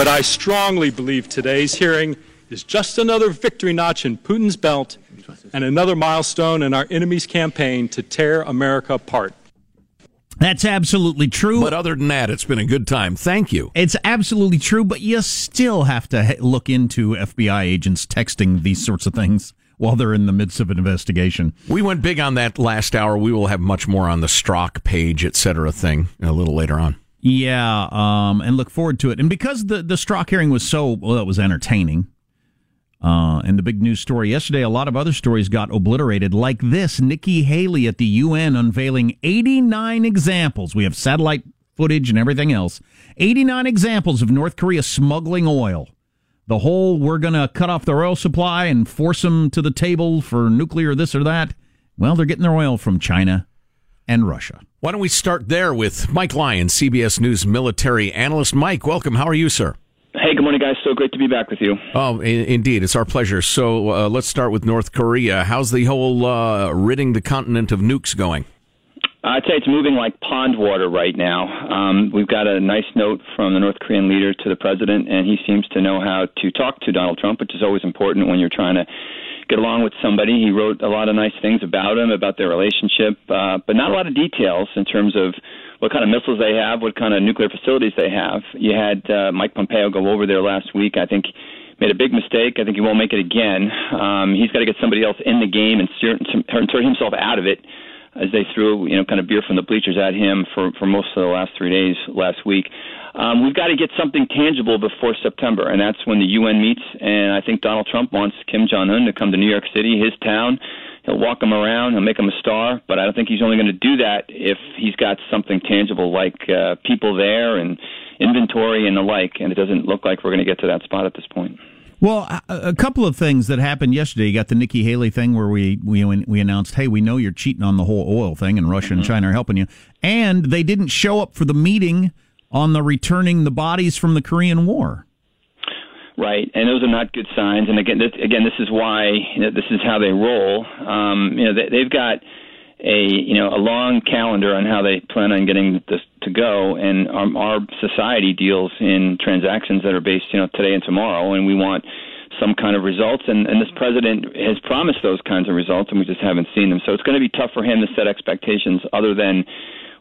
But I strongly believe today's hearing is just another victory notch in Putin's belt and another milestone in our enemy's campaign to tear America apart. That's absolutely true. But other than that, it's been a good time. Thank you. It's absolutely true, but you still have to look into FBI agents texting these sorts of things while they're in the midst of an investigation. We went big on that last hour. We will have much more on the Strzok Page, et cetera, thing a little later on. Yeah, um, and look forward to it. And because the the Strzok hearing was so well, it was entertaining. Uh, and the big news story yesterday, a lot of other stories got obliterated, like this: Nikki Haley at the UN unveiling 89 examples. We have satellite footage and everything else. 89 examples of North Korea smuggling oil. The whole we're going to cut off their oil supply and force them to the table for nuclear this or that. Well, they're getting their oil from China and Russia. Why don't we start there with Mike Lyons, CBS News military analyst. Mike, welcome. How are you, sir? Hey, good morning, guys. So great to be back with you. Oh, in- indeed. It's our pleasure. So uh, let's start with North Korea. How's the whole uh, ridding the continent of nukes going? I'd say it's moving like pond water right now. Um, we've got a nice note from the North Korean leader to the president, and he seems to know how to talk to Donald Trump, which is always important when you're trying to get along with somebody. He wrote a lot of nice things about him, about their relationship, uh, but not a lot of details in terms of what kind of missiles they have, what kind of nuclear facilities they have. You had uh, Mike Pompeo go over there last week. I think made a big mistake. I think he won't make it again. Um, he's got to get somebody else in the game and steer, turn himself out of it as they threw you know kind of beer from the bleachers at him for for most of the last three days last week. Um, we've got to get something tangible before September, and that's when the UN meets. And I think Donald Trump wants Kim Jong Un to come to New York City, his town. He'll walk him around, he'll make him a star, but I don't think he's only going to do that if he's got something tangible like uh, people there and inventory and the like. And it doesn't look like we're going to get to that spot at this point. Well, a, a couple of things that happened yesterday. You got the Nikki Haley thing where we we we announced, "Hey, we know you're cheating on the whole oil thing, and Russia mm-hmm. and China are helping you." And they didn't show up for the meeting on the returning the bodies from the Korean War. Right, and those are not good signs. And again, this, again, this is why you know, this is how they roll. Um, you know, they, they've got a you know a long calendar on how they plan on getting this to go, and our, our society deals in transactions that are based you know today and tomorrow, and we want some kind of results. And, and this president has promised those kinds of results, and we just haven't seen them. So it's going to be tough for him to set expectations other than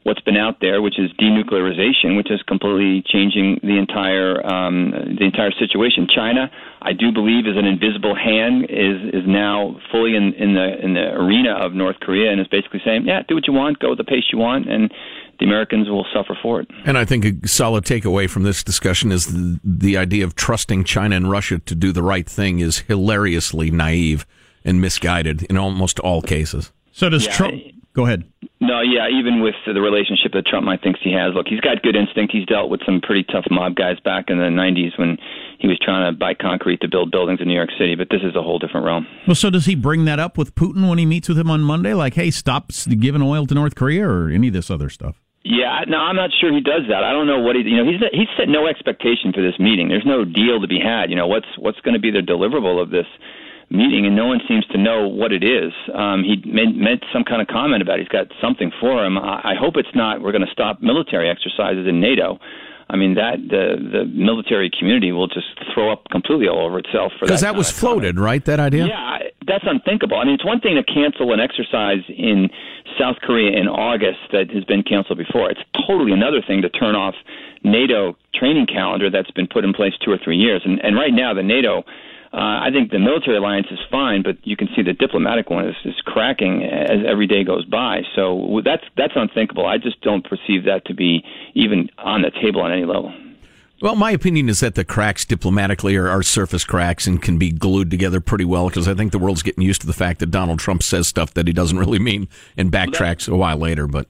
what's been out there, which is denuclearization, which is completely changing the entire um, the entire situation. China, I do believe, is an invisible hand, is is now fully in, in the in the arena of North Korea, and is basically saying, yeah, do what you want, go at the pace you want, and the Americans will suffer for it. And I think a solid takeaway from this discussion is the, the idea of trusting China and Russia to do the right thing is hilariously naive and misguided in almost all cases. So does yeah, Trump? Go ahead. No, yeah, even with the relationship that Trump might thinks he has. Look, he's got good instinct. He's dealt with some pretty tough mob guys back in the 90s when he was trying to buy concrete to build buildings in New York City, but this is a whole different realm. Well, so does he bring that up with Putin when he meets with him on Monday? Like, hey, stop giving oil to North Korea or any of this other stuff? Yeah, no, I'm not sure he does that. I don't know what he, you know, he's he's set no expectation for this meeting. There's no deal to be had. You know, what's what's going to be the deliverable of this meeting, and no one seems to know what it is. Um, he made, made some kind of comment about it. he's got something for him. I, I hope it's not. We're going to stop military exercises in NATO. I mean that the the military community will just throw up completely all over itself for that. because that. that was floated, right? That idea. Yeah, that's unthinkable. I mean, it's one thing to cancel an exercise in South Korea in August that has been canceled before. It's totally another thing to turn off NATO training calendar that's been put in place two or three years. And and right now the NATO uh, I think the military alliance is fine, but you can see the diplomatic one is, is cracking as every day goes by. So that's that's unthinkable. I just don't perceive that to be even on the table on any level. Well, my opinion is that the cracks diplomatically are, are surface cracks and can be glued together pretty well because I think the world's getting used to the fact that Donald Trump says stuff that he doesn't really mean and backtracks a while later. But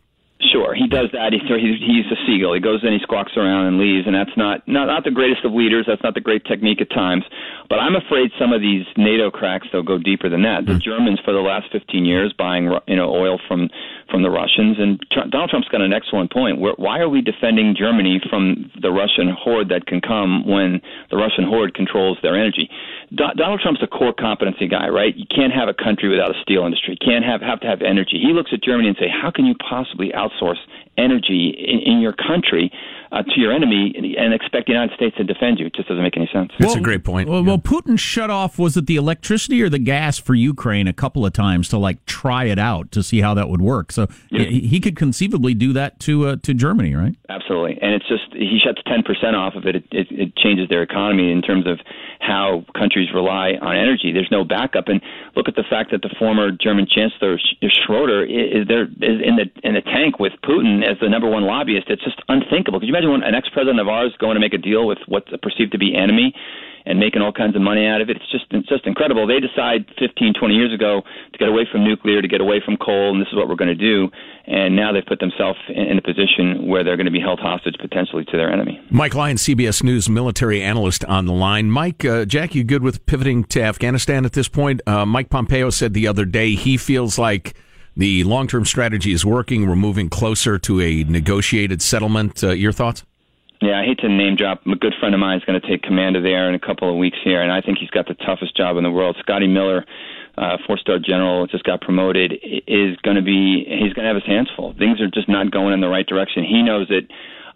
he does that. He's he's a seagull. He goes in, he squawks around and leaves, and that's not not not the greatest of leaders. That's not the great technique at times. But I'm afraid some of these NATO cracks they'll go deeper than that. The mm. Germans for the last 15 years buying you know oil from from the Russians, and Donald Trump's got an excellent point. Where, why are we defending Germany from the Russian horde that can come when the Russian horde controls their energy? Do- Donald Trump's a core competency guy, right? You can't have a country without a steel industry. Can't have have to have energy. He looks at Germany and say, how can you possibly outsource energy in, in your country uh, to your enemy and expect the United States to defend you? It just doesn't make any sense. That's well, a great point. Well, yeah. well, Putin shut off was it the electricity or the gas for Ukraine a couple of times to like try it out to see how that would work. So yeah. he could conceivably do that to uh, to Germany, right? Absolutely, and it's just he shuts ten percent off of it. It, it. it changes their economy in terms of how countries rely on energy. There's no backup, and look at the fact that the former German Chancellor Schroeder is there is in the in the tank with Putin as the number one lobbyist. It's just unthinkable. Could you imagine an ex president of ours going to make a deal with what's perceived to be enemy? and making all kinds of money out of it. It's just it's just incredible. They decide 15, 20 years ago to get away from nuclear, to get away from coal, and this is what we're going to do. And now they've put themselves in a position where they're going to be held hostage potentially to their enemy. Mike Lyons, CBS News military analyst on the line. Mike, uh, Jack, you good with pivoting to Afghanistan at this point? Uh, Mike Pompeo said the other day he feels like the long term strategy is working. We're moving closer to a negotiated settlement. Uh, your thoughts? Yeah, I hate to name drop. A good friend of mine is going to take command of there in a couple of weeks here, and I think he's got the toughest job in the world. Scotty Miller, uh, four-star general, just got promoted, is going to be. He's going to have his hands full. Things are just not going in the right direction. He knows it.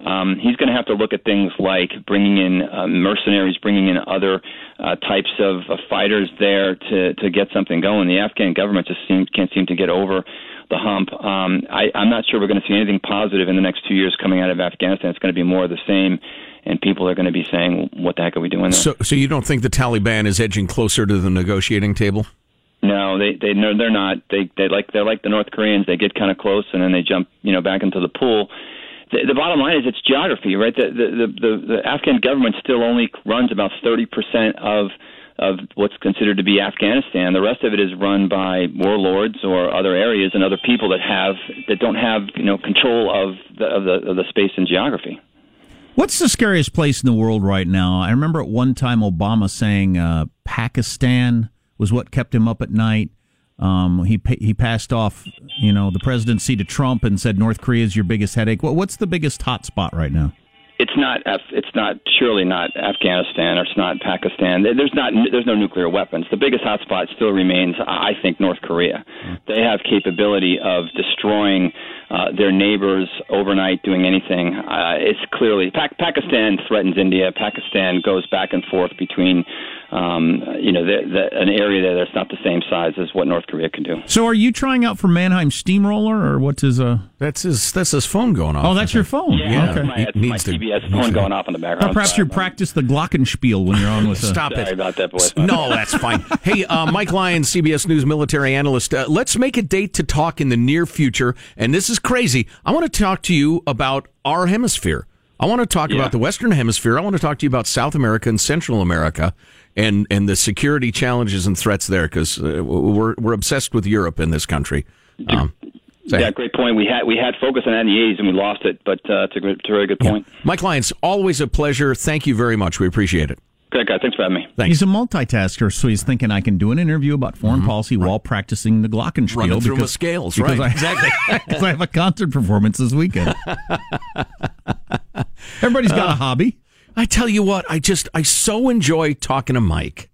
Um, he's going to have to look at things like bringing in uh, mercenaries, bringing in other uh, types of uh, fighters there to to get something going. The Afghan government just seems can't seem to get over the hump. Um, I, I'm not sure we're going to see anything positive in the next two years coming out of Afghanistan. It's going to be more of the same, and people are going to be saying, "What the heck are we doing?" There? So, so you don't think the Taliban is edging closer to the negotiating table? No, they they no, they're not. They they like they're like the North Koreans. They get kind of close and then they jump you know back into the pool. The, the bottom line is it's geography, right? The the the, the, Afghan government still only runs about thirty percent of of what's considered to be Afghanistan. The rest of it is run by warlords or other areas and other people that have that don't have you know control of the of the, of the space and geography. What's the scariest place in the world right now? I remember at one time Obama saying uh, Pakistan was what kept him up at night. Um, he he passed off, you know, the presidency to Trump and said North Korea is your biggest headache. What's the biggest hot spot right now? it's not it's not surely not Afghanistan or it's not Pakistan. There's not there's no nuclear weapons. The biggest hotspot still remains, I think, North Korea. They have capability of destroying uh, their neighbors overnight, doing anything. Uh, it's clearly pa- Pakistan threatens India. Pakistan goes back and forth between um, you know, the, the, an area there that's not the same size as what North Korea can do. So, are you trying out for Mannheim Steamroller, or what's his? Uh... That's his. That's his phone going off. Oh, that's your phone. Yeah, yeah. okay. my, my CBS phone going off in the background. Or perhaps you practice the Glockenspiel when you're on with. Stop Sorry it. about that, boys. No, that's fine. hey, uh, Mike Lyons, CBS News military analyst. Uh, let's make a date to talk in the near future. And this is crazy. I want to talk to you about our hemisphere. I want to talk Yeah. about the Western Hemisphere. I want to talk to you about South America and Central America and, and the security challenges and threats there because uh, we're, we're obsessed with Europe in this country. Um, say- Yeah, great point. We had we had focus on that in the 80s and we lost it, but uh, it's, a, good- it's a very good point. Mike Lyons, always a pleasure. Thank you very much. We appreciate it. Great guy. Thanks for having me. Thanks. He's a multitasker, so he's thinking I can do an interview about foreign policy while practicing the Glockenspiel. Mm-hmm. Running through my scales, because right. I, exactly. Because I have a concert performance this weekend. Everybody's got a hobby. I tell you what, I just I so enjoy talking to Mike.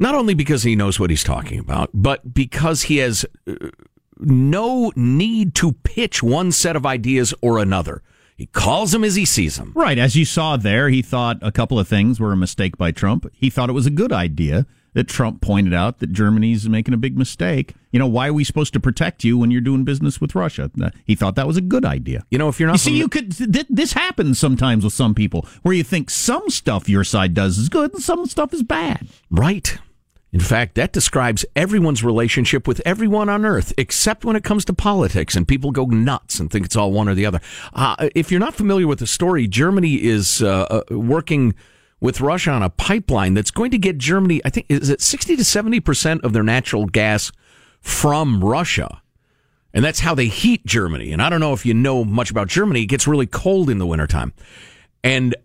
Not only because he knows what he's talking about, but because he has uh, no need to pitch one set of ideas or another. He calls them as he sees them. Right. As you saw there, he thought a couple of things were a mistake by Trump. He thought it was a good idea that Trump pointed out that Germany's making a big mistake. You know, why are we supposed to protect you when you're doing business with Russia? Uh, He thought that was a good idea. You know, if you're not You see, you could. Th- this happens sometimes with some people, where you think some stuff your side does is good and some stuff is bad. Right. In fact, that describes everyone's relationship with everyone on earth, except when it comes to politics, and people go nuts and think it's all one or the other. Uh, if you're not familiar with the story, Germany is uh, uh, working with Russia on a pipeline that's going to get Germany, I think, is it 60 to 70% of their natural gas from Russia? And that's how they heat Germany. And I don't know if you know much about Germany, it gets really cold in the wintertime. And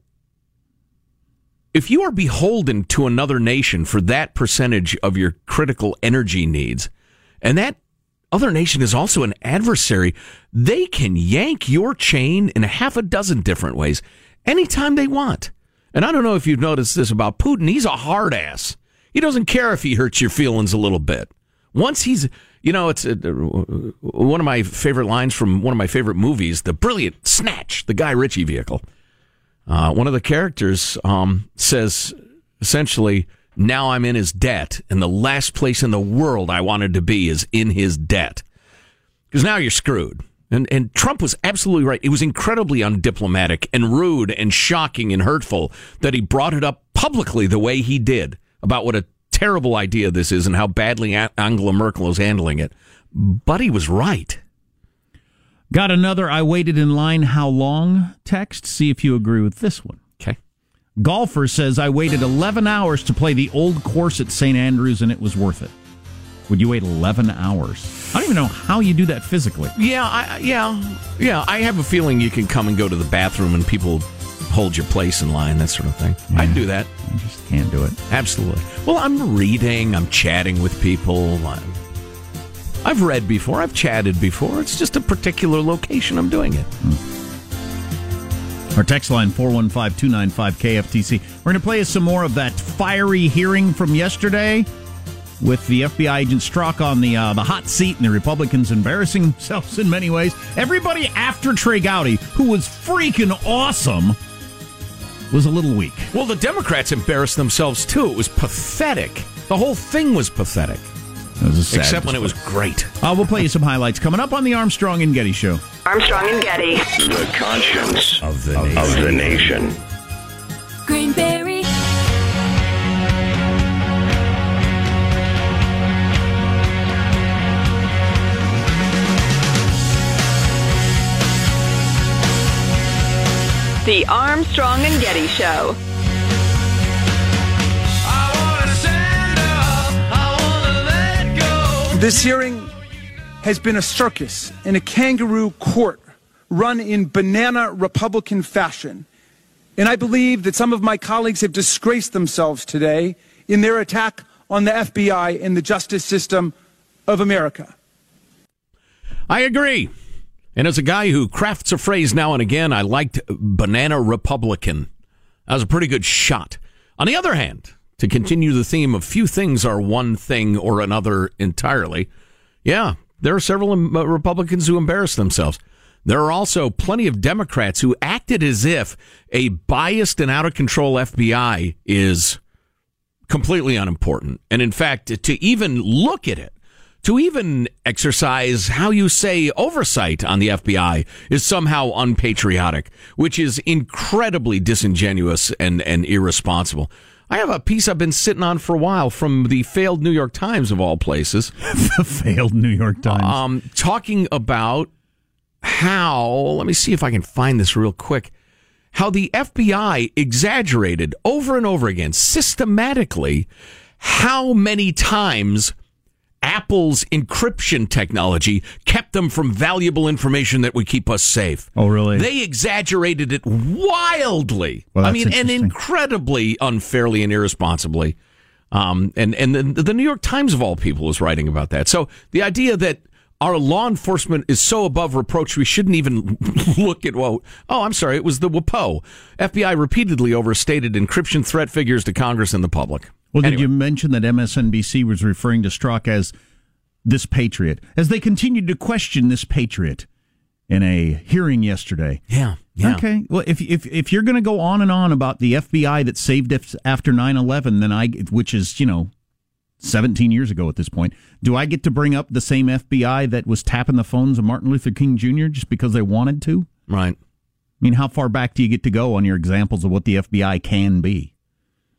if you are beholden to another nation for that percentage of your critical energy needs, and that other nation is also an adversary, they can yank your chain in a half a dozen different ways anytime they want. And I don't know if you've noticed this about Putin. He's a hard ass. He doesn't care if he hurts your feelings a little bit. Once he's, you know, it's uh, one of my favorite lines from one of my favorite movies, the brilliant Snatch, the Guy Ritchie vehicle. Uh, one of the characters um, says essentially, now I'm in his debt, and the last place in the world I wanted to be is in his debt. Because now you're screwed. And, and Trump was absolutely right. It was incredibly undiplomatic and rude and shocking and hurtful that he brought it up publicly the way he did about what a terrible idea this is and how badly Angela Merkel is handling it. But he was right. Got another I waited in line how long text. See if you agree with this one. Okay. Golfer says I waited 11 hours to play the old course at St. Andrews and it was worth it. Would you wait 11 hours? I don't even know how you do that physically. Yeah, I, yeah, yeah. I have a feeling you can come and go to the bathroom and people hold your place in line, that sort of thing. I'd do that. I just can't do it. Absolutely. Well, I'm reading, I'm chatting with people. I'm, I've read before, I've chatted before. It's just a particular location I'm doing it. Our text line 415 295 KFTC. We're going to play some more of that fiery hearing from yesterday with the FBI agent Strzok on the uh, the hot seat and the Republicans embarrassing themselves in many ways. Everybody after Trey Gowdy, who was freaking awesome, was a little weak. Well, the Democrats embarrassed themselves too. It was pathetic. The whole thing was pathetic. It was a sad Except when it was great. Uh, we'll play you some highlights coming up on the Armstrong and Getty Show. Armstrong and Getty. The conscience of the nation. Of the nation. Greenberry. The Armstrong and Getty Show. This hearing has been a circus in a kangaroo court run in banana Republican fashion. And I believe that some of my colleagues have disgraced themselves today in their attack on the FBI and the justice system of America. I agree. And as a guy who crafts a phrase now and again, I liked banana Republican. That was a pretty good shot. On the other hand, to continue the theme of few things are one thing or another entirely, yeah, there are several um, uh, Republicans who embarrass themselves. There are also plenty of Democrats who acted as if a biased and out of control FBI is completely unimportant. And in fact, to even look at it, to even exercise how you say oversight on the FBI is somehow unpatriotic, which is incredibly disingenuous and, and irresponsible. I have a piece I've been sitting on for a while from the failed New York Times of all places. the failed New York Times. Um, talking about how, let me see if I can find this real quick, how the FBI exaggerated over and over again, systematically, how many times Apple's encryption technology kept them from valuable information that would keep us safe. Oh, really? They exaggerated it wildly. Well, I mean, and incredibly unfairly and irresponsibly. Um, and and the, the New York Times of all people was writing about that. So the idea that our law enforcement is so above reproach we shouldn't even look at well oh i'm sorry it was the WaPo. fbi repeatedly overstated encryption threat figures to congress and the public Well, did you mention that MSNBC was referring to Strzok as this patriot as they continued to question this patriot in a hearing yesterday? yeah yeah Okay. Well, if if if you're going to go on and on about the FBI that saved us after 9/11, then I which is, you know, 17 years ago at this point, do I get to bring up the same FBI that was tapping the phones of Martin Luther King Jr. just because they wanted to? right I mean, how far back do you get to go on your examples of what the FBI can be?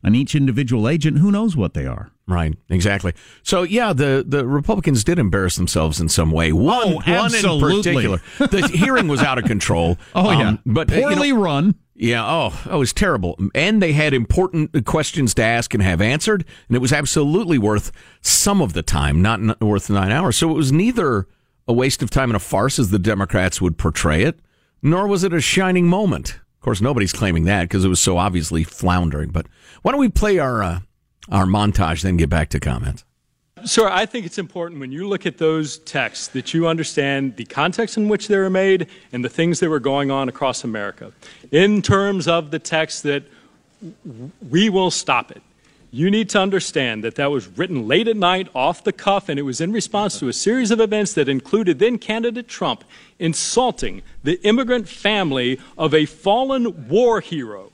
On each individual agent, who knows what they are? Right, exactly. So yeah, the, the Republicans did embarrass themselves in some way. One, Oh, one in particular. The hearing was out of control. Oh yeah, Um, but uh, you know- poorly run. Yeah. Oh, oh, it was terrible. And they had important questions to ask and have answered, and it was absolutely worth some of the time, not n- worth nine hours. So it was neither a waste of time and a farce as the Democrats would portray it, nor was it a shining moment. Of course, nobody's claiming that because it was so obviously floundering. But why don't we play our uh, our montage, then get back to comments? Sir, I think it's important when you look at those texts that you understand the context in which they were made and the things that were going on across America. In terms of the text that we will stop it, you need to understand that that was written late at night, off the cuff, and it was in response to a series of events that included then candidate Trump insulting the immigrant family of a fallen war hero.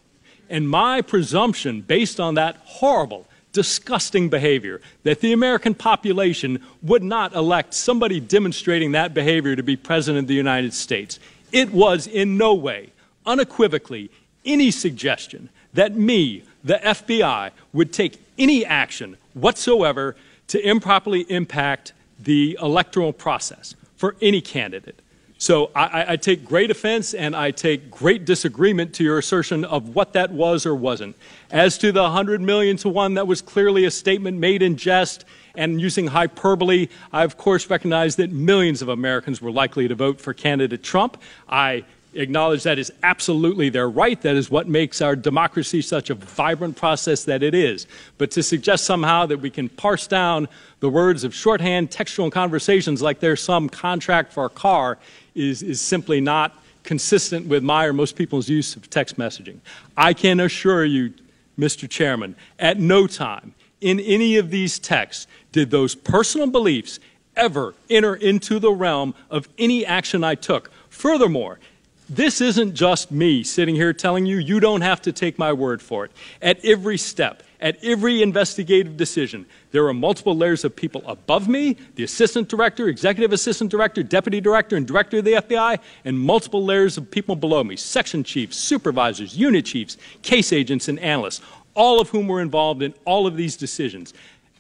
And my presumption, based on that horrible, disgusting behavior, that the American population would not elect somebody demonstrating that behavior to be President of the United States. It was in no way, unequivocally, any suggestion that me, the FBI, would take any action whatsoever to improperly impact the electoral process for any candidate. So I, I- take great offense and I take great disagreement to your assertion of what that was or wasn't. As to the 100 million to one, that was clearly a statement made in jest and using hyperbole. I, of course, recognize that millions of Americans were likely to vote for candidate Trump. I acknowledge that is absolutely their right. That is what makes our democracy such a vibrant process that it is. But to suggest somehow that we can parse down the words of shorthand textual conversations like there's some contract for a car is, is simply not consistent with my or most people's use of text messaging. I can assure you, Mr. Chairman, at no time in any of these texts did those personal beliefs ever enter into the realm of any action I took. Furthermore, this isn't just me sitting here telling you you don't have to take my word for it. At every step, at every investigative decision, there are multiple layers of people above me the assistant director, executive assistant director, deputy director, and director of the FBI, and multiple layers of people below me section chiefs, supervisors, unit chiefs, case agents, and analysts, all of whom were involved in all of these decisions.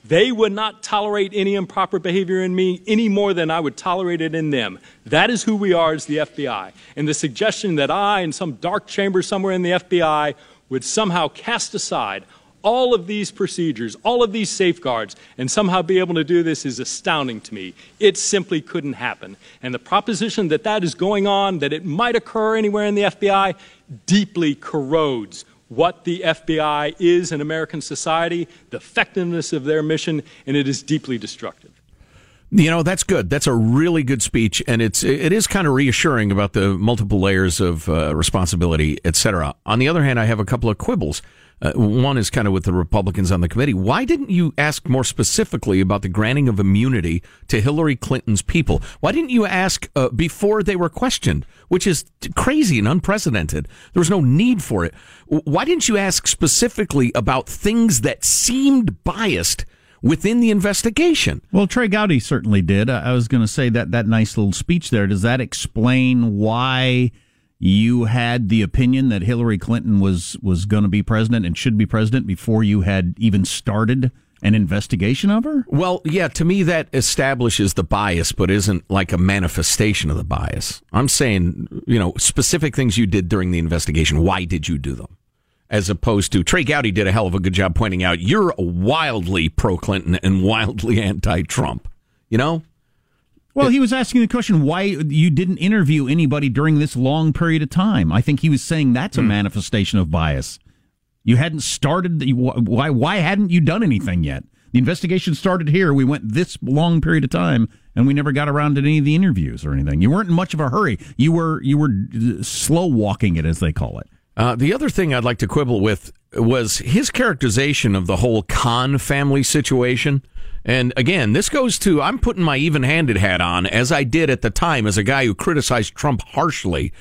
They would not tolerate any improper behavior in me any more than I would tolerate it in them. That is who we are as the FBI. And the suggestion that I, in some dark chamber somewhere in the FBI, would somehow cast aside all of these procedures, all of these safeguards, and somehow be able to do this is astounding to me. It simply couldn't happen. And the proposition that that is going on, that it might occur anywhere in the FBI, deeply corrodes what the FBI is in American society, the effectiveness of their mission, and it is deeply destructive. You know, that's good. That's a really good speech, and it's it is kind of reassuring about the multiple layers of uh, responsibility, etc. On the other hand, I have a couple of quibbles. Uh, one is kind of with the Republicans on the committee. Why didn't you ask more specifically about the granting of immunity to Hillary Clinton's people? Why didn't you ask uh, before they were questioned, which is crazy and unprecedented? There was no need for it. Why didn't you ask specifically about things that seemed biased? within the investigation. Well, Trey Gowdy certainly did. I was going to say that that nice little speech there. Does that explain why you had the opinion that Hillary Clinton was was going to be president and should be president before you had even started an investigation of her? Well, yeah, to me that establishes the bias, but isn't like a manifestation of the bias. I'm saying, you know, specific things you did during the investigation. Why did you do them? as opposed to Trey Gowdy did a hell of a good job pointing out you're wildly pro Clinton and wildly anti Trump. You know? Well, he was asking the question why you didn't interview anybody during this long period of time. I think he was saying that's a hmm. manifestation of bias. You hadn't started. Why? Why hadn't you done anything yet? The investigation started here. We went this long period of time, and we never got around to any of the interviews or anything. You weren't in much of a hurry. You were you were slow walking it, as they call it. Uh, the other thing I'd like to quibble with was his characterization of the whole Khan family situation. And again, this goes to I'm putting my even handed hat on, as I did at the time as a guy who criticized Trump harshly.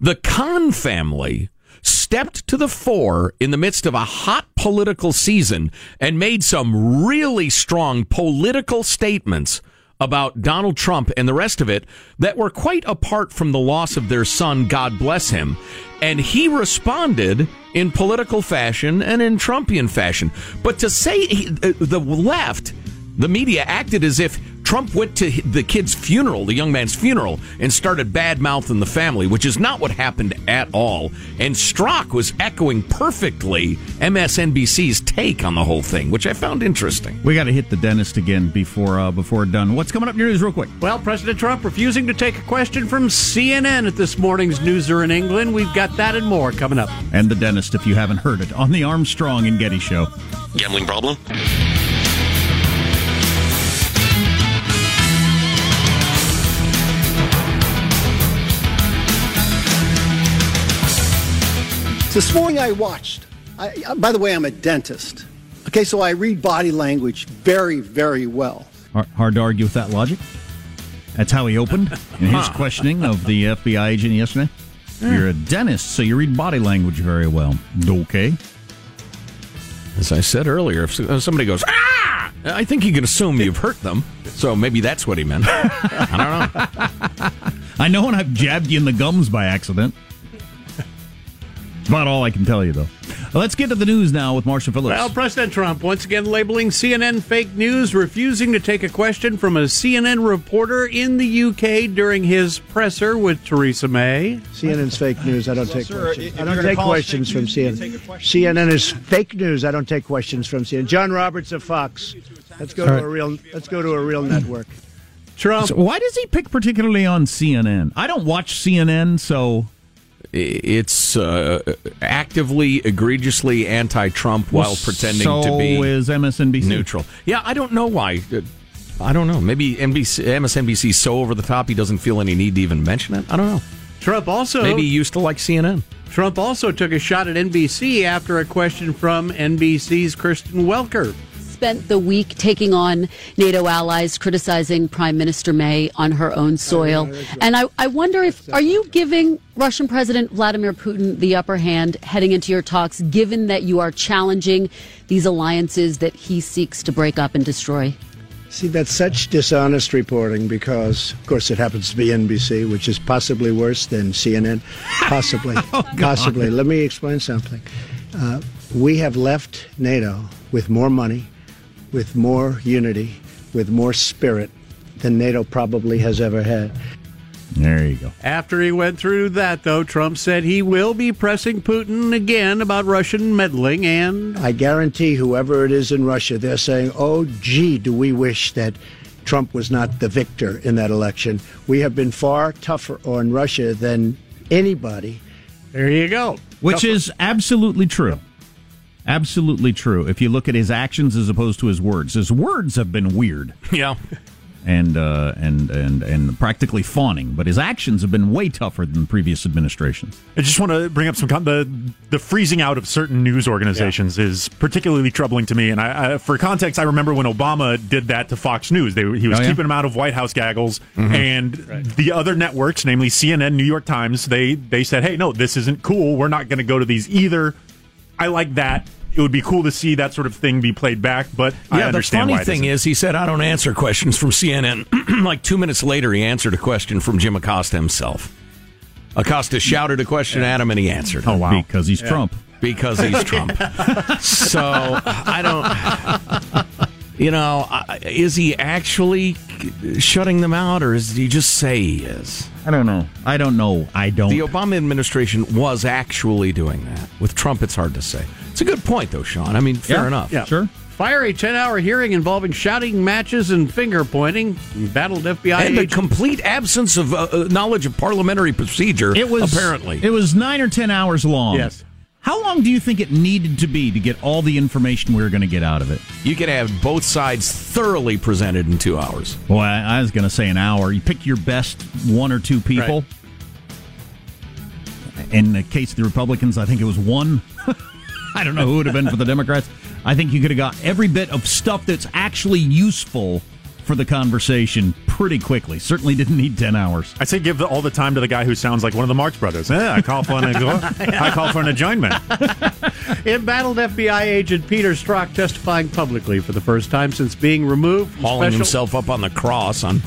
The Khan family stepped to the fore in the midst of a hot political season and made some really strong political statements about Donald Trump and the rest of it that were quite apart from the loss of their son, God bless him. And he responded in political fashion and in Trumpian fashion. But to say he, uh, the left, the media acted as if Trump went to the kid's funeral, the young man's funeral, and started bad mouthing the family, which is not what happened at all. And Strzok was echoing perfectly MSNBC's take on the whole thing, which I found interesting. We got to hit the dentist again before uh, before done. What's coming up in your news, real quick? Well, President Trump refusing to take a question from CNN at this morning's Newser in England. We've got that and more coming up. And the dentist, if you haven't heard it, on the Armstrong and Getty Show. Gambling problem? This morning I watched. I, by the way, I'm a dentist. Okay, so I read body language very, very well. Hard to argue with that logic. That's how he opened in his questioning of the FBI agent yesterday. You're a dentist, so you read body language very well. Okay. As I said earlier, if somebody goes, ah, I think you can assume you've hurt them. So maybe that's what he meant. I don't know. I know when I've jabbed you in the gums by accident. It's about all I can tell you, though. Let's get to the news now with Marshall Phillips. Well, President Trump once again labeling CNN fake news, refusing to take a question from a CNN reporter in the UK during his presser with Theresa May. CNN's fake news. I don't take sir, questions. I don't take questions from CNN. CNN is fake news. I don't take questions from CNN. John Roberts of Fox. Let's go to a real. Let's go to a real network. Trump. So why does he pick particularly on CNN? I don't watch CNN, so it's uh, actively, egregiously anti-Trump well, while pretending so to be is MSNBC neutral. Yeah, I don't know why. I don't know. Maybe NBC, MSNBC is so over the top he doesn't feel any need to even mention it. I don't know. Trump also maybe he used to like CNN. Trump also took a shot at NBC after a question from NBC's Kristen Welker spent the week taking on NATO allies, criticizing Prime Minister May on her own soil. And I, I wonder if, are you giving Russian President Vladimir Putin the upper hand heading into your talks, given that you are challenging these alliances that he seeks to break up and destroy? See, that's such dishonest reporting because, of course, it happens to be NBC, which is possibly worse than CNN. Possibly. oh, possibly. Let me explain something. Uh, we have left NATO with more money, with more unity, with more spirit than NATO probably has ever had. There you go. After he went through that, though, Trump said he will be pressing Putin again about Russian meddling and. I guarantee whoever it is in Russia, they're saying, oh, gee, do we wish that Trump was not the victor in that election. We have been far tougher on Russia than anybody. There you go. Which tougher. is absolutely true. Absolutely true. If you look at his actions as opposed to his words, his words have been weird. Yeah. and uh, and and and practically fawning. But his actions have been way tougher than previous administrations. I just want to bring up some con- the the freezing out of certain news organizations yeah. is particularly troubling to me. And I, I, for context, I remember when Obama did that to Fox News. They, he was oh, yeah? keeping them out of White House gaggles, mm-hmm. and right. the other networks, namely CNN, New York Times, they they said, "Hey, no, this isn't cool. We're not going to go to these either." I like that it would be cool to see that sort of thing be played back. But yeah, the funny thing is, he said, "I don't answer questions from CNN." like two minutes later, he answered a question from Jim Acosta himself. Acosta shouted a question yeah. at him, and he answered. Oh wow! Because he's yeah. Trump. Because he's Trump. so I don't. You know, is he actually shutting them out, or does he just say he is? I don't know. I don't know. I don't. The Obama administration was actually doing that. With Trump, it's hard to say. It's a good point, though, Sean. I mean, fair yeah, enough. Yeah, sure. Fire a 10 hour hearing involving shouting matches and finger pointing. Battled FBI and agent. the complete absence of uh, uh, knowledge of parliamentary procedure. It was apparently it was nine or ten hours long. Yes. How long do you think it needed to be to get all the information we were going to get out of it? You could have both sides thoroughly presented in two hours. Well, I, I was going to say an hour. You pick your best one or two people. Right. In the case of the Republicans, I think it was one. I don't know who would have been for the Democrats. I think you could have got every bit of stuff that's actually useful for the conversation pretty quickly. Certainly didn't need 10 hours. I say give all the time to the guy who sounds like one of the Marx brothers. Eh, I call for an I call for an adjournment. Embattled FBI agent Peter Strzok testifying publicly for the first time since being removed. Hauling special- himself up on the cross on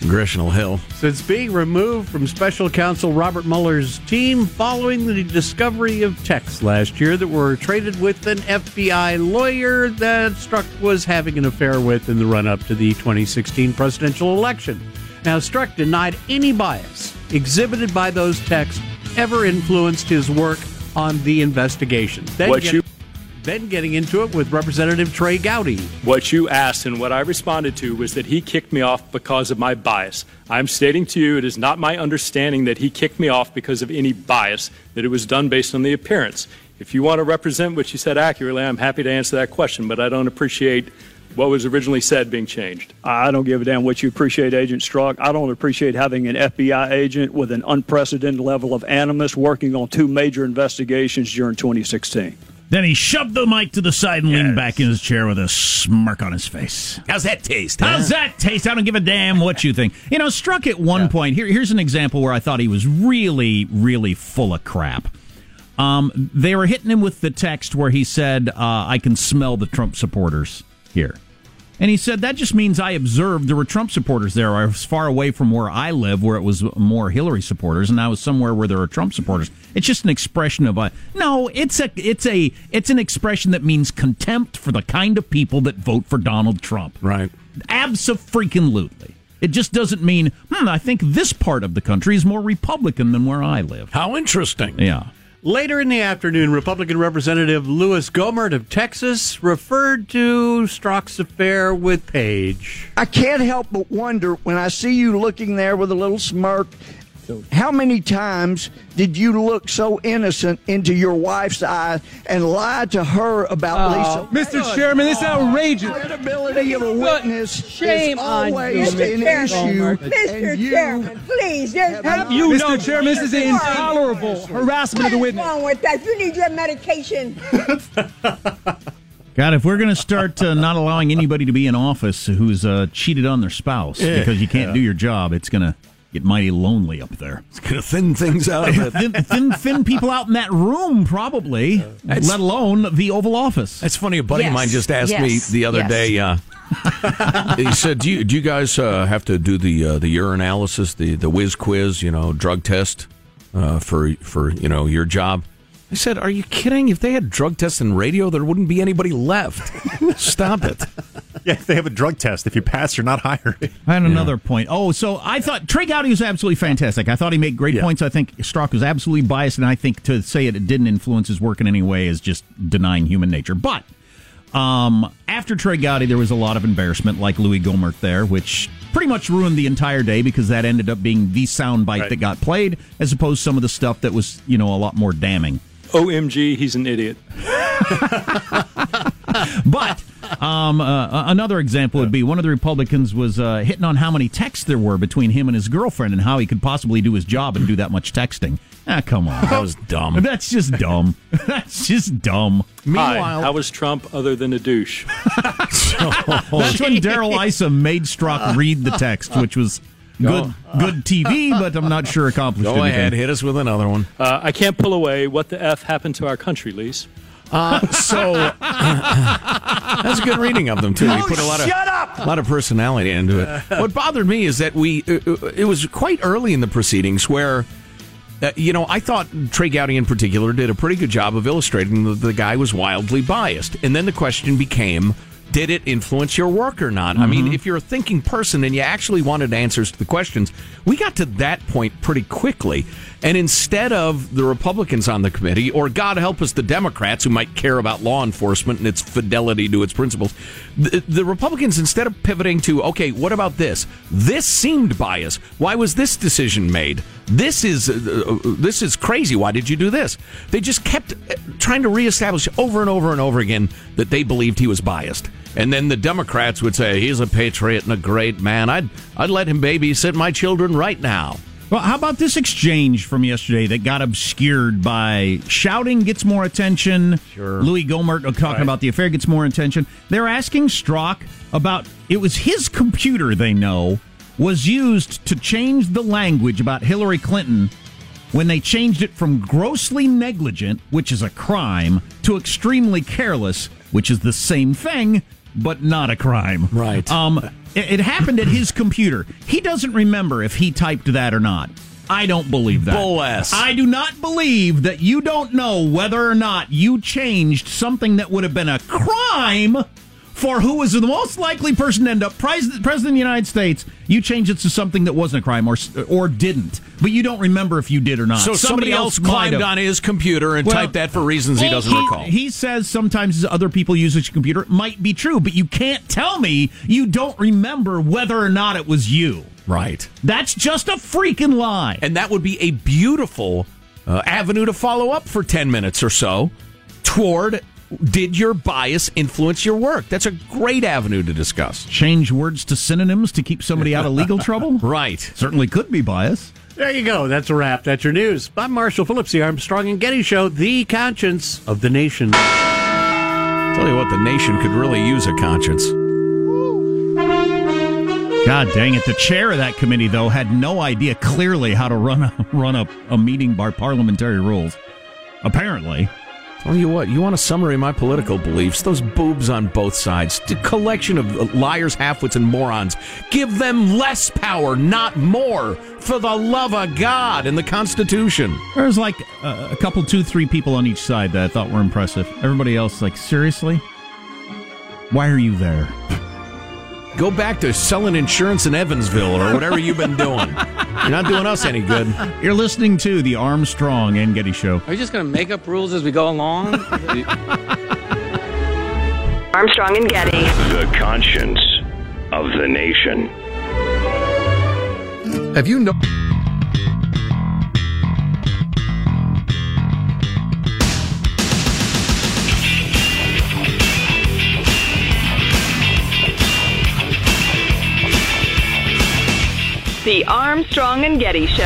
Congressional Hill. Since being removed from special counsel Robert Mueller's team following the discovery of texts last year that were traded with an FBI lawyer that Strzok was having an affair with in the run up to the 2016 presidential election. Now, Strzok denied any bias exhibited by those texts ever influenced his work on the investigation. Then what you then getting into it with Representative Trey Gowdy. What you asked and what I responded to was that he kicked me off because of my bias. I'm stating to you it is not my understanding that he kicked me off because of any bias, that it was done based on the appearance. If you want to represent what you said accurately, I'm happy to answer that question, but I don't appreciate what was originally said being changed. I don't give a damn what you appreciate, Agent Strzok. I don't appreciate having an FBI agent with an unprecedented level of animus working on two major investigations during 2016. Then he shoved the mic to the side and yes. leaned back in his chair with a smirk on his face. How's that taste? Huh? How's that taste? I don't give a damn what you think. You know, Strzok at one yeah. point. Here, here's an example where I thought he was really, really full of crap. Um, they were hitting him with the text where he said, uh, "I can smell the Trump supporters here." And he said, that just means I observed there were Trump supporters there. I was far away from where I live, where it was more Hillary supporters, and I was somewhere where there are Trump supporters. It's just an expression of a, no, it's a, it's a, it's an expression that means contempt for the kind of people that vote for Donald Trump. Right. Absolutely. It just doesn't mean, hmm, I think this part of the country is more Republican than where I live. How interesting. Yeah. Later in the afternoon, Republican Representative Louis Gohmert of Texas referred to Strzok's affair with Page. I can't help but wonder when I see you looking there with a little smirk how many times did you look so innocent into your wife's eye and lie to her about Lisa? Mr. Chairman, this is outrageous. Credibility of a witness Shame is always on you, an Mr. issue. Mr. Chairman, please. There's have you Mr. know, Chairman, this is intolerable harassment what of the witness. What's wrong with that? You need your medication. God, if we're going to start uh, not allowing anybody to be in office who's uh, cheated on their spouse yeah. because you can't yeah. do your job, it's going to get mighty lonely up there. It's going to thin things out. thin, thin, thin, people out in that room, probably, uh, let alone the Oval Office. That's funny. A buddy yes. of mine just asked yes. me the other yes. day. Uh, he said, "Do you, do you guys uh, have to do the uh, the urinalysis, the the whiz quiz, you know, drug test uh, for for you know your job?" I said, "Are you kidding? If they had drug tests in radio, there wouldn't be anybody left. Stop it." Yeah, they have a drug test. If you pass, you're not hired. I had another point. Oh, so I thought Trey Gowdy was absolutely fantastic. I thought he made great yeah. points. I think Strzok was absolutely biased, and I think to say it, it didn't influence his work in any way is just denying human nature. But um, after Trey Gowdy, there was a lot of embarrassment, like Louis Gohmert there, which pretty much ruined the entire day because that ended up being the soundbite right. that got played, as opposed to some of the stuff that was, you know, a lot more damning. OMG, he's an idiot. But um, uh, another example would be one of the Republicans was uh, hitting on how many texts there were between him and his girlfriend and how he could possibly do his job and do that much texting. Ah, come on. That was dumb. That's just dumb. That's just dumb. Hi, how was Trump other than a douche? That's when Darrell Issa made Strzok read the text, which was good, good TV, but I'm not sure accomplished Go anything. ahead, hit us with another one. Uh, I can't pull away. What the F happened to our country, Lise? Uh, so that's a good reading of them too. We put a lot of up! a lot of personality into it. What bothered me is that we uh, uh, it was quite early in the proceedings where. Uh, you know, I thought Trey Gowdy in particular did a pretty good job of illustrating that the guy was wildly biased. And then the question became did it influence your work or not? I mean, mm-hmm. if you're a thinking person and you actually wanted answers to the questions, we got to that point pretty quickly. And instead of the Republicans on the committee, or God help us, the Democrats who might care about law enforcement and its fidelity to its principles, the, the Republicans, instead of pivoting to, okay, what about this? This seemed biased. Why was this decision made? This is uh, uh, this is crazy. Why did you do this? They just kept uh, trying to reestablish over and over and over again that they believed he was biased. And then the Democrats would say he's a patriot and a great man. I'd I'd let him babysit my children right now. Well, how about this exchange from yesterday that got obscured by shouting gets more attention? Sure. Louis Gohmert talking Right. about the affair gets more attention. They're asking Strzok about it was his computer they know was used to change the language about Hillary Clinton when they changed it from grossly negligent, which is a crime, to extremely careless, which is the same thing but not a crime. Right. Um, it, happened at his computer. He doesn't remember if he typed that or not. I don't believe that. Bull ass. I do not believe that you don't know whether or not you changed something that would have been a crime for who was the most likely person to end up president, president of the United States. You change it to something that wasn't a crime or or didn't, but you don't remember if you did or not. So somebody, else might climbed have. on his computer and Well, typed that for reasons he doesn't he, recall. He says sometimes other people use his computer. It might be true, but you can't tell me you don't remember whether or not it was you. Right. That's just a freaking lie. And that would be a beautiful uh, avenue to follow up for 10 minutes or so toward did your bias influence your work? That's a great avenue to discuss. Change words to synonyms to keep somebody out of legal trouble? Right. Certainly could be bias. There you go. That's a wrap. That's your news. I'm Marshall Phillips, the Armstrong and Getty Show, the conscience of the nation. Tell you what, the nation could really use a conscience. God dang it! The chair of that committee, though, had no idea clearly how to run a run a, a meeting by parliamentary rules. Apparently, Tell you what, you want a summary of my political beliefs? Those boobs on both sides, the collection of uh, liars, halfwits, and morons. Give them less power, not more, for the love of God and the Constitution. there was like a, a couple, two, three people on each side that I thought were impressive. Everybody else, like, seriously, why are you there? Go back to selling insurance in Evansville or whatever you've been doing. You're not doing us any good. You're listening to the Armstrong and Getty Show. Are you just going to make up rules as we go along? Armstrong and Getty. The conscience of the nation. Have you no- The Armstrong and Getty Show.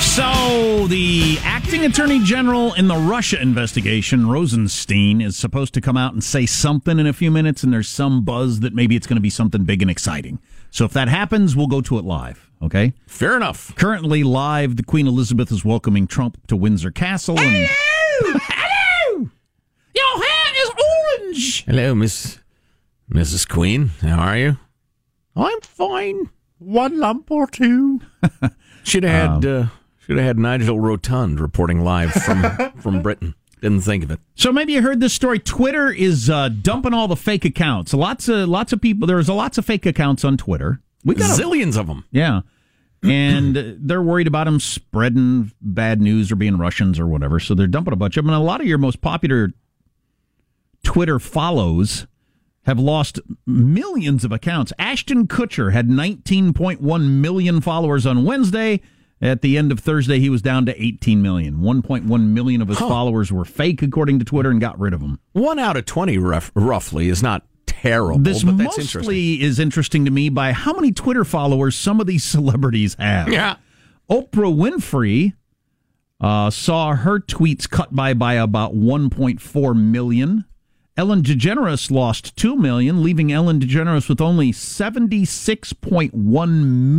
So, the acting attorney general in the Russia investigation, Rosenstein, is supposed to come out and say something in a few minutes, and there's some buzz that maybe it's going to be something big and exciting. So, if that happens, we'll go to it live. Okay? Fair enough. Currently live, the Queen Elizabeth is welcoming Trump to Windsor Castle. And Hello! Your hair is orange! Hello, Miss Mrs. Queen. How are you? I'm fine. One lump or two. Should have had uh, should have had Nigel Rotund reporting live from from Britain. Didn't think of it. So maybe you heard this story. Twitter is uh, dumping all the fake accounts. Lots of lots of people. There's lots of fake accounts on Twitter. We got a- Zillions of them. Yeah. And they're worried about them spreading bad news or being Russians or whatever. So they're dumping a bunch of them. And a lot of your most popular Twitter follows have lost millions of accounts. Ashton Kutcher had 19.1 million followers on Wednesday. At the end of Thursday, he was down to 18 million. 1.1 million of his Huh. followers were fake, according to Twitter, and got rid of them. One out of 20, rough, roughly, is not terrible, This but that's interesting. mostly is interesting to me by how many Twitter followers some of these celebrities have. Yeah. Oprah Winfrey uh, saw her tweets cut by by about 1.4 million. Ellen DeGeneres lost 2 million, leaving Ellen DeGeneres with only 76.1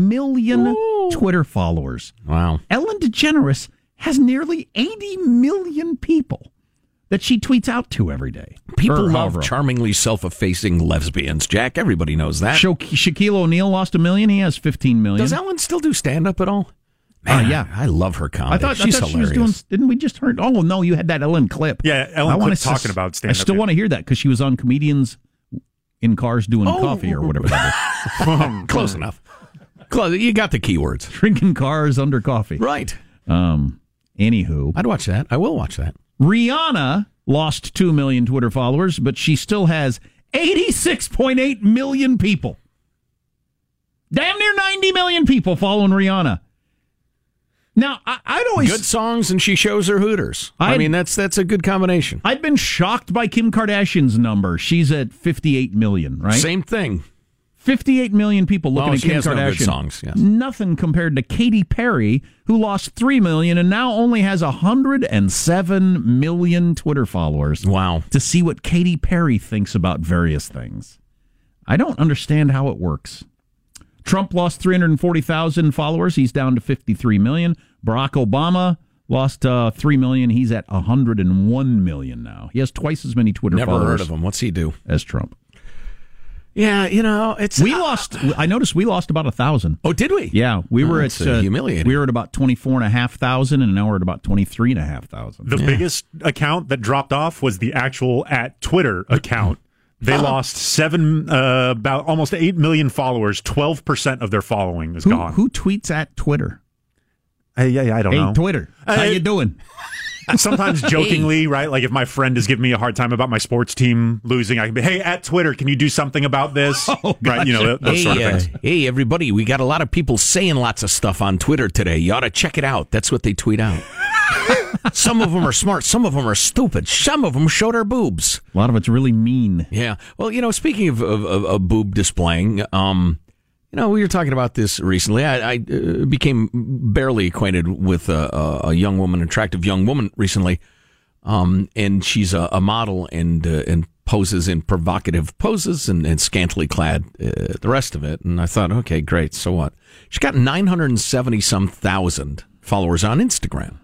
million Twitter followers. Wow. Ellen DeGeneres has nearly 80 million people that she tweets out to every day. People Or love however. charmingly self-effacing lesbians, Jack. Everybody knows that. Sha- Shaquille O'Neal lost a million. He has 15 million. Does Ellen still do stand-up at all? Uh, yeah. I love her comedy. I thought, She's I thought she hilarious. was doing. Didn't we just heard? Oh no, you had that Ellen clip. Yeah, Ellen I clip talking s- about I stand-up, still want to hear that because she was on comedians in cars doing Oh. coffee or whatever. that Close enough. Close. You got the keywords. Drinking cars under coffee. Right. Um. Anywho, I'd watch that. I will watch that. Rihanna lost two million Twitter followers, but she still has eighty-six point eight million people. Damn near ninety million people following Rihanna. Now, I, I'd always Good songs, and she shows her hooters. I, I'd- mean, that's that's a good combination. I've been shocked by Kim Kardashian's number. She's at 58 million, right? Same thing. 58 million people looking Well, at she Kim no Kardashian. good songs, yes. Nothing compared to Katy Perry, who lost 3 million and now only has 107 million Twitter followers. Wow. To see what Katy Perry thinks about various things. I don't understand how it works. Trump lost 340,000 followers. He's down to 53 million. Barack Obama lost uh, 3 million. He's at 101 million now. He has twice as many Twitter Never followers heard of him. What's he do? as Trump. Yeah, you know, it's We lost. I noticed we lost about a thousand. Oh, did we? Yeah, we Oh, were at uh, uh, humiliating. We were at about twenty four and a half thousand, and now we're at about twenty three and a half thousand. The biggest account that dropped off was the actual at Twitter account. They Uh-huh. lost seven, uh, about almost eight million followers. Twelve percent of their following is Who, gone. who tweets at Twitter? Hey, yeah, I don't hey, know. Twitter, how Hey. you doing? Sometimes jokingly, right? Like if my friend is giving me a hard time about my sports team losing, I can be, "Hey, at Twitter, can you do something about this?" Oh right? You know, those hey, sort of uh, things. hey, everybody, we got a lot of people saying lots of stuff on Twitter today. You ought to check it out. That's what they tweet out. Some of them are smart, some of them are stupid, some of them show their boobs. A lot of it's really mean. Yeah. Well, you know, speaking of, of, of, of boob displaying, um, you know, we were talking about this recently. I, I uh, became barely acquainted with a, a, a young woman, attractive young woman recently, um, and she's a, a model and uh, and poses in provocative poses and, and scantily clad, uh, the rest of it. And I thought, okay, great. So what? She's got nine hundred and seventy some thousand followers on Instagram,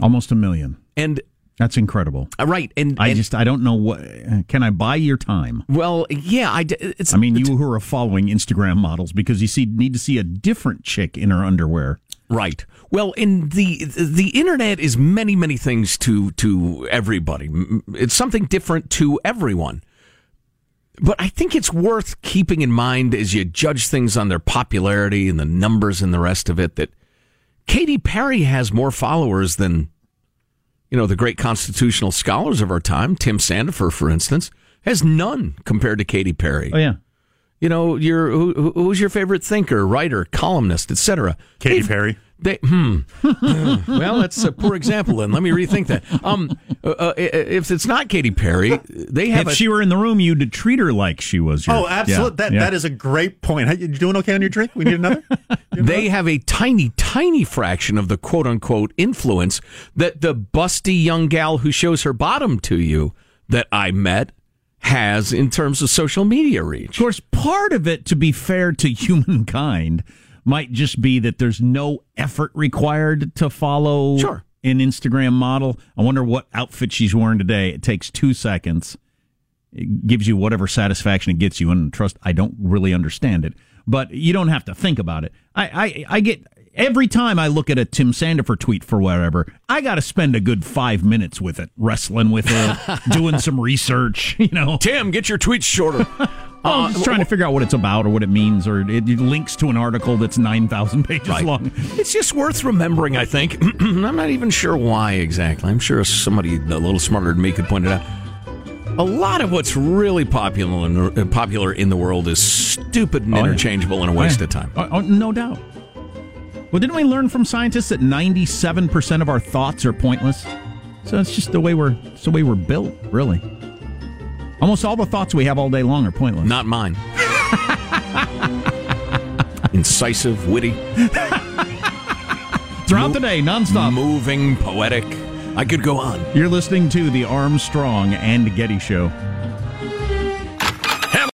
Almost a million. and That's incredible. uh, right, and, I and- just I don't know what. Can I buy your time? well, yeah, I. I mean, you who are following Instagram models because you see need to see a different chick in her underwear. Right. Well, in the the internet is many many things to to everybody. It's something different to everyone. But I think it's worth keeping in mind as you judge things on their popularity and the numbers and the rest of it that Katy Perry has more followers than you know the great constitutional scholars of our time. Tim Sandefur, for instance, has none compared to Katy Perry. Oh yeah. You know, your who, who- who's your favorite thinker, writer, columnist, etc. Katy Perry. They, hmm. well, that's a poor example. Then let me rethink that. Um, uh, uh, if it's not Katy Perry, they have if a, she were in the room, you'd treat her like she was. Your, Oh, absolutely. Yeah, that yeah. that is a great point. How, you doing okay on your drink? We need another. they have a tiny, tiny fraction of the quote unquote influence that the busty young gal who shows her bottom to you that I met has in terms of social media reach. Of course, part of it, to be fair to humankind, might just be that there's no effort required to follow Sure. an Instagram model. I wonder what outfit she's wearing today. It takes two seconds. It gives you whatever satisfaction it gets you. And trust, I don't really understand it, but you don't have to think about it. I, I, I get every time I look at a Tim Sandefur tweet for whatever, I got to spend a good five minutes with it, wrestling with it, doing some research. You know, Tim, get your tweets shorter. Oh, I'm just trying to figure out what it's about or what it means, or it, links to an article that's 9,000 pages Right. long. It's just worth remembering, I think. I'm not even sure why exactly. I'm sure somebody a little smarter than me could point it out. A lot of what's really popular in, uh, popular in the world is stupid and Oh, yeah. interchangeable and a waste Oh, of time. Oh, oh, no doubt. Well, didn't we learn from scientists that 97% of our thoughts are pointless? So it's just the way we're it's the way we're built, really. Almost all the thoughts we have all day long are pointless. Not mine. Incisive, witty. Throughout the day, nonstop. Moving, poetic. I could go on. You're listening to the Armstrong and Getty Show.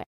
way.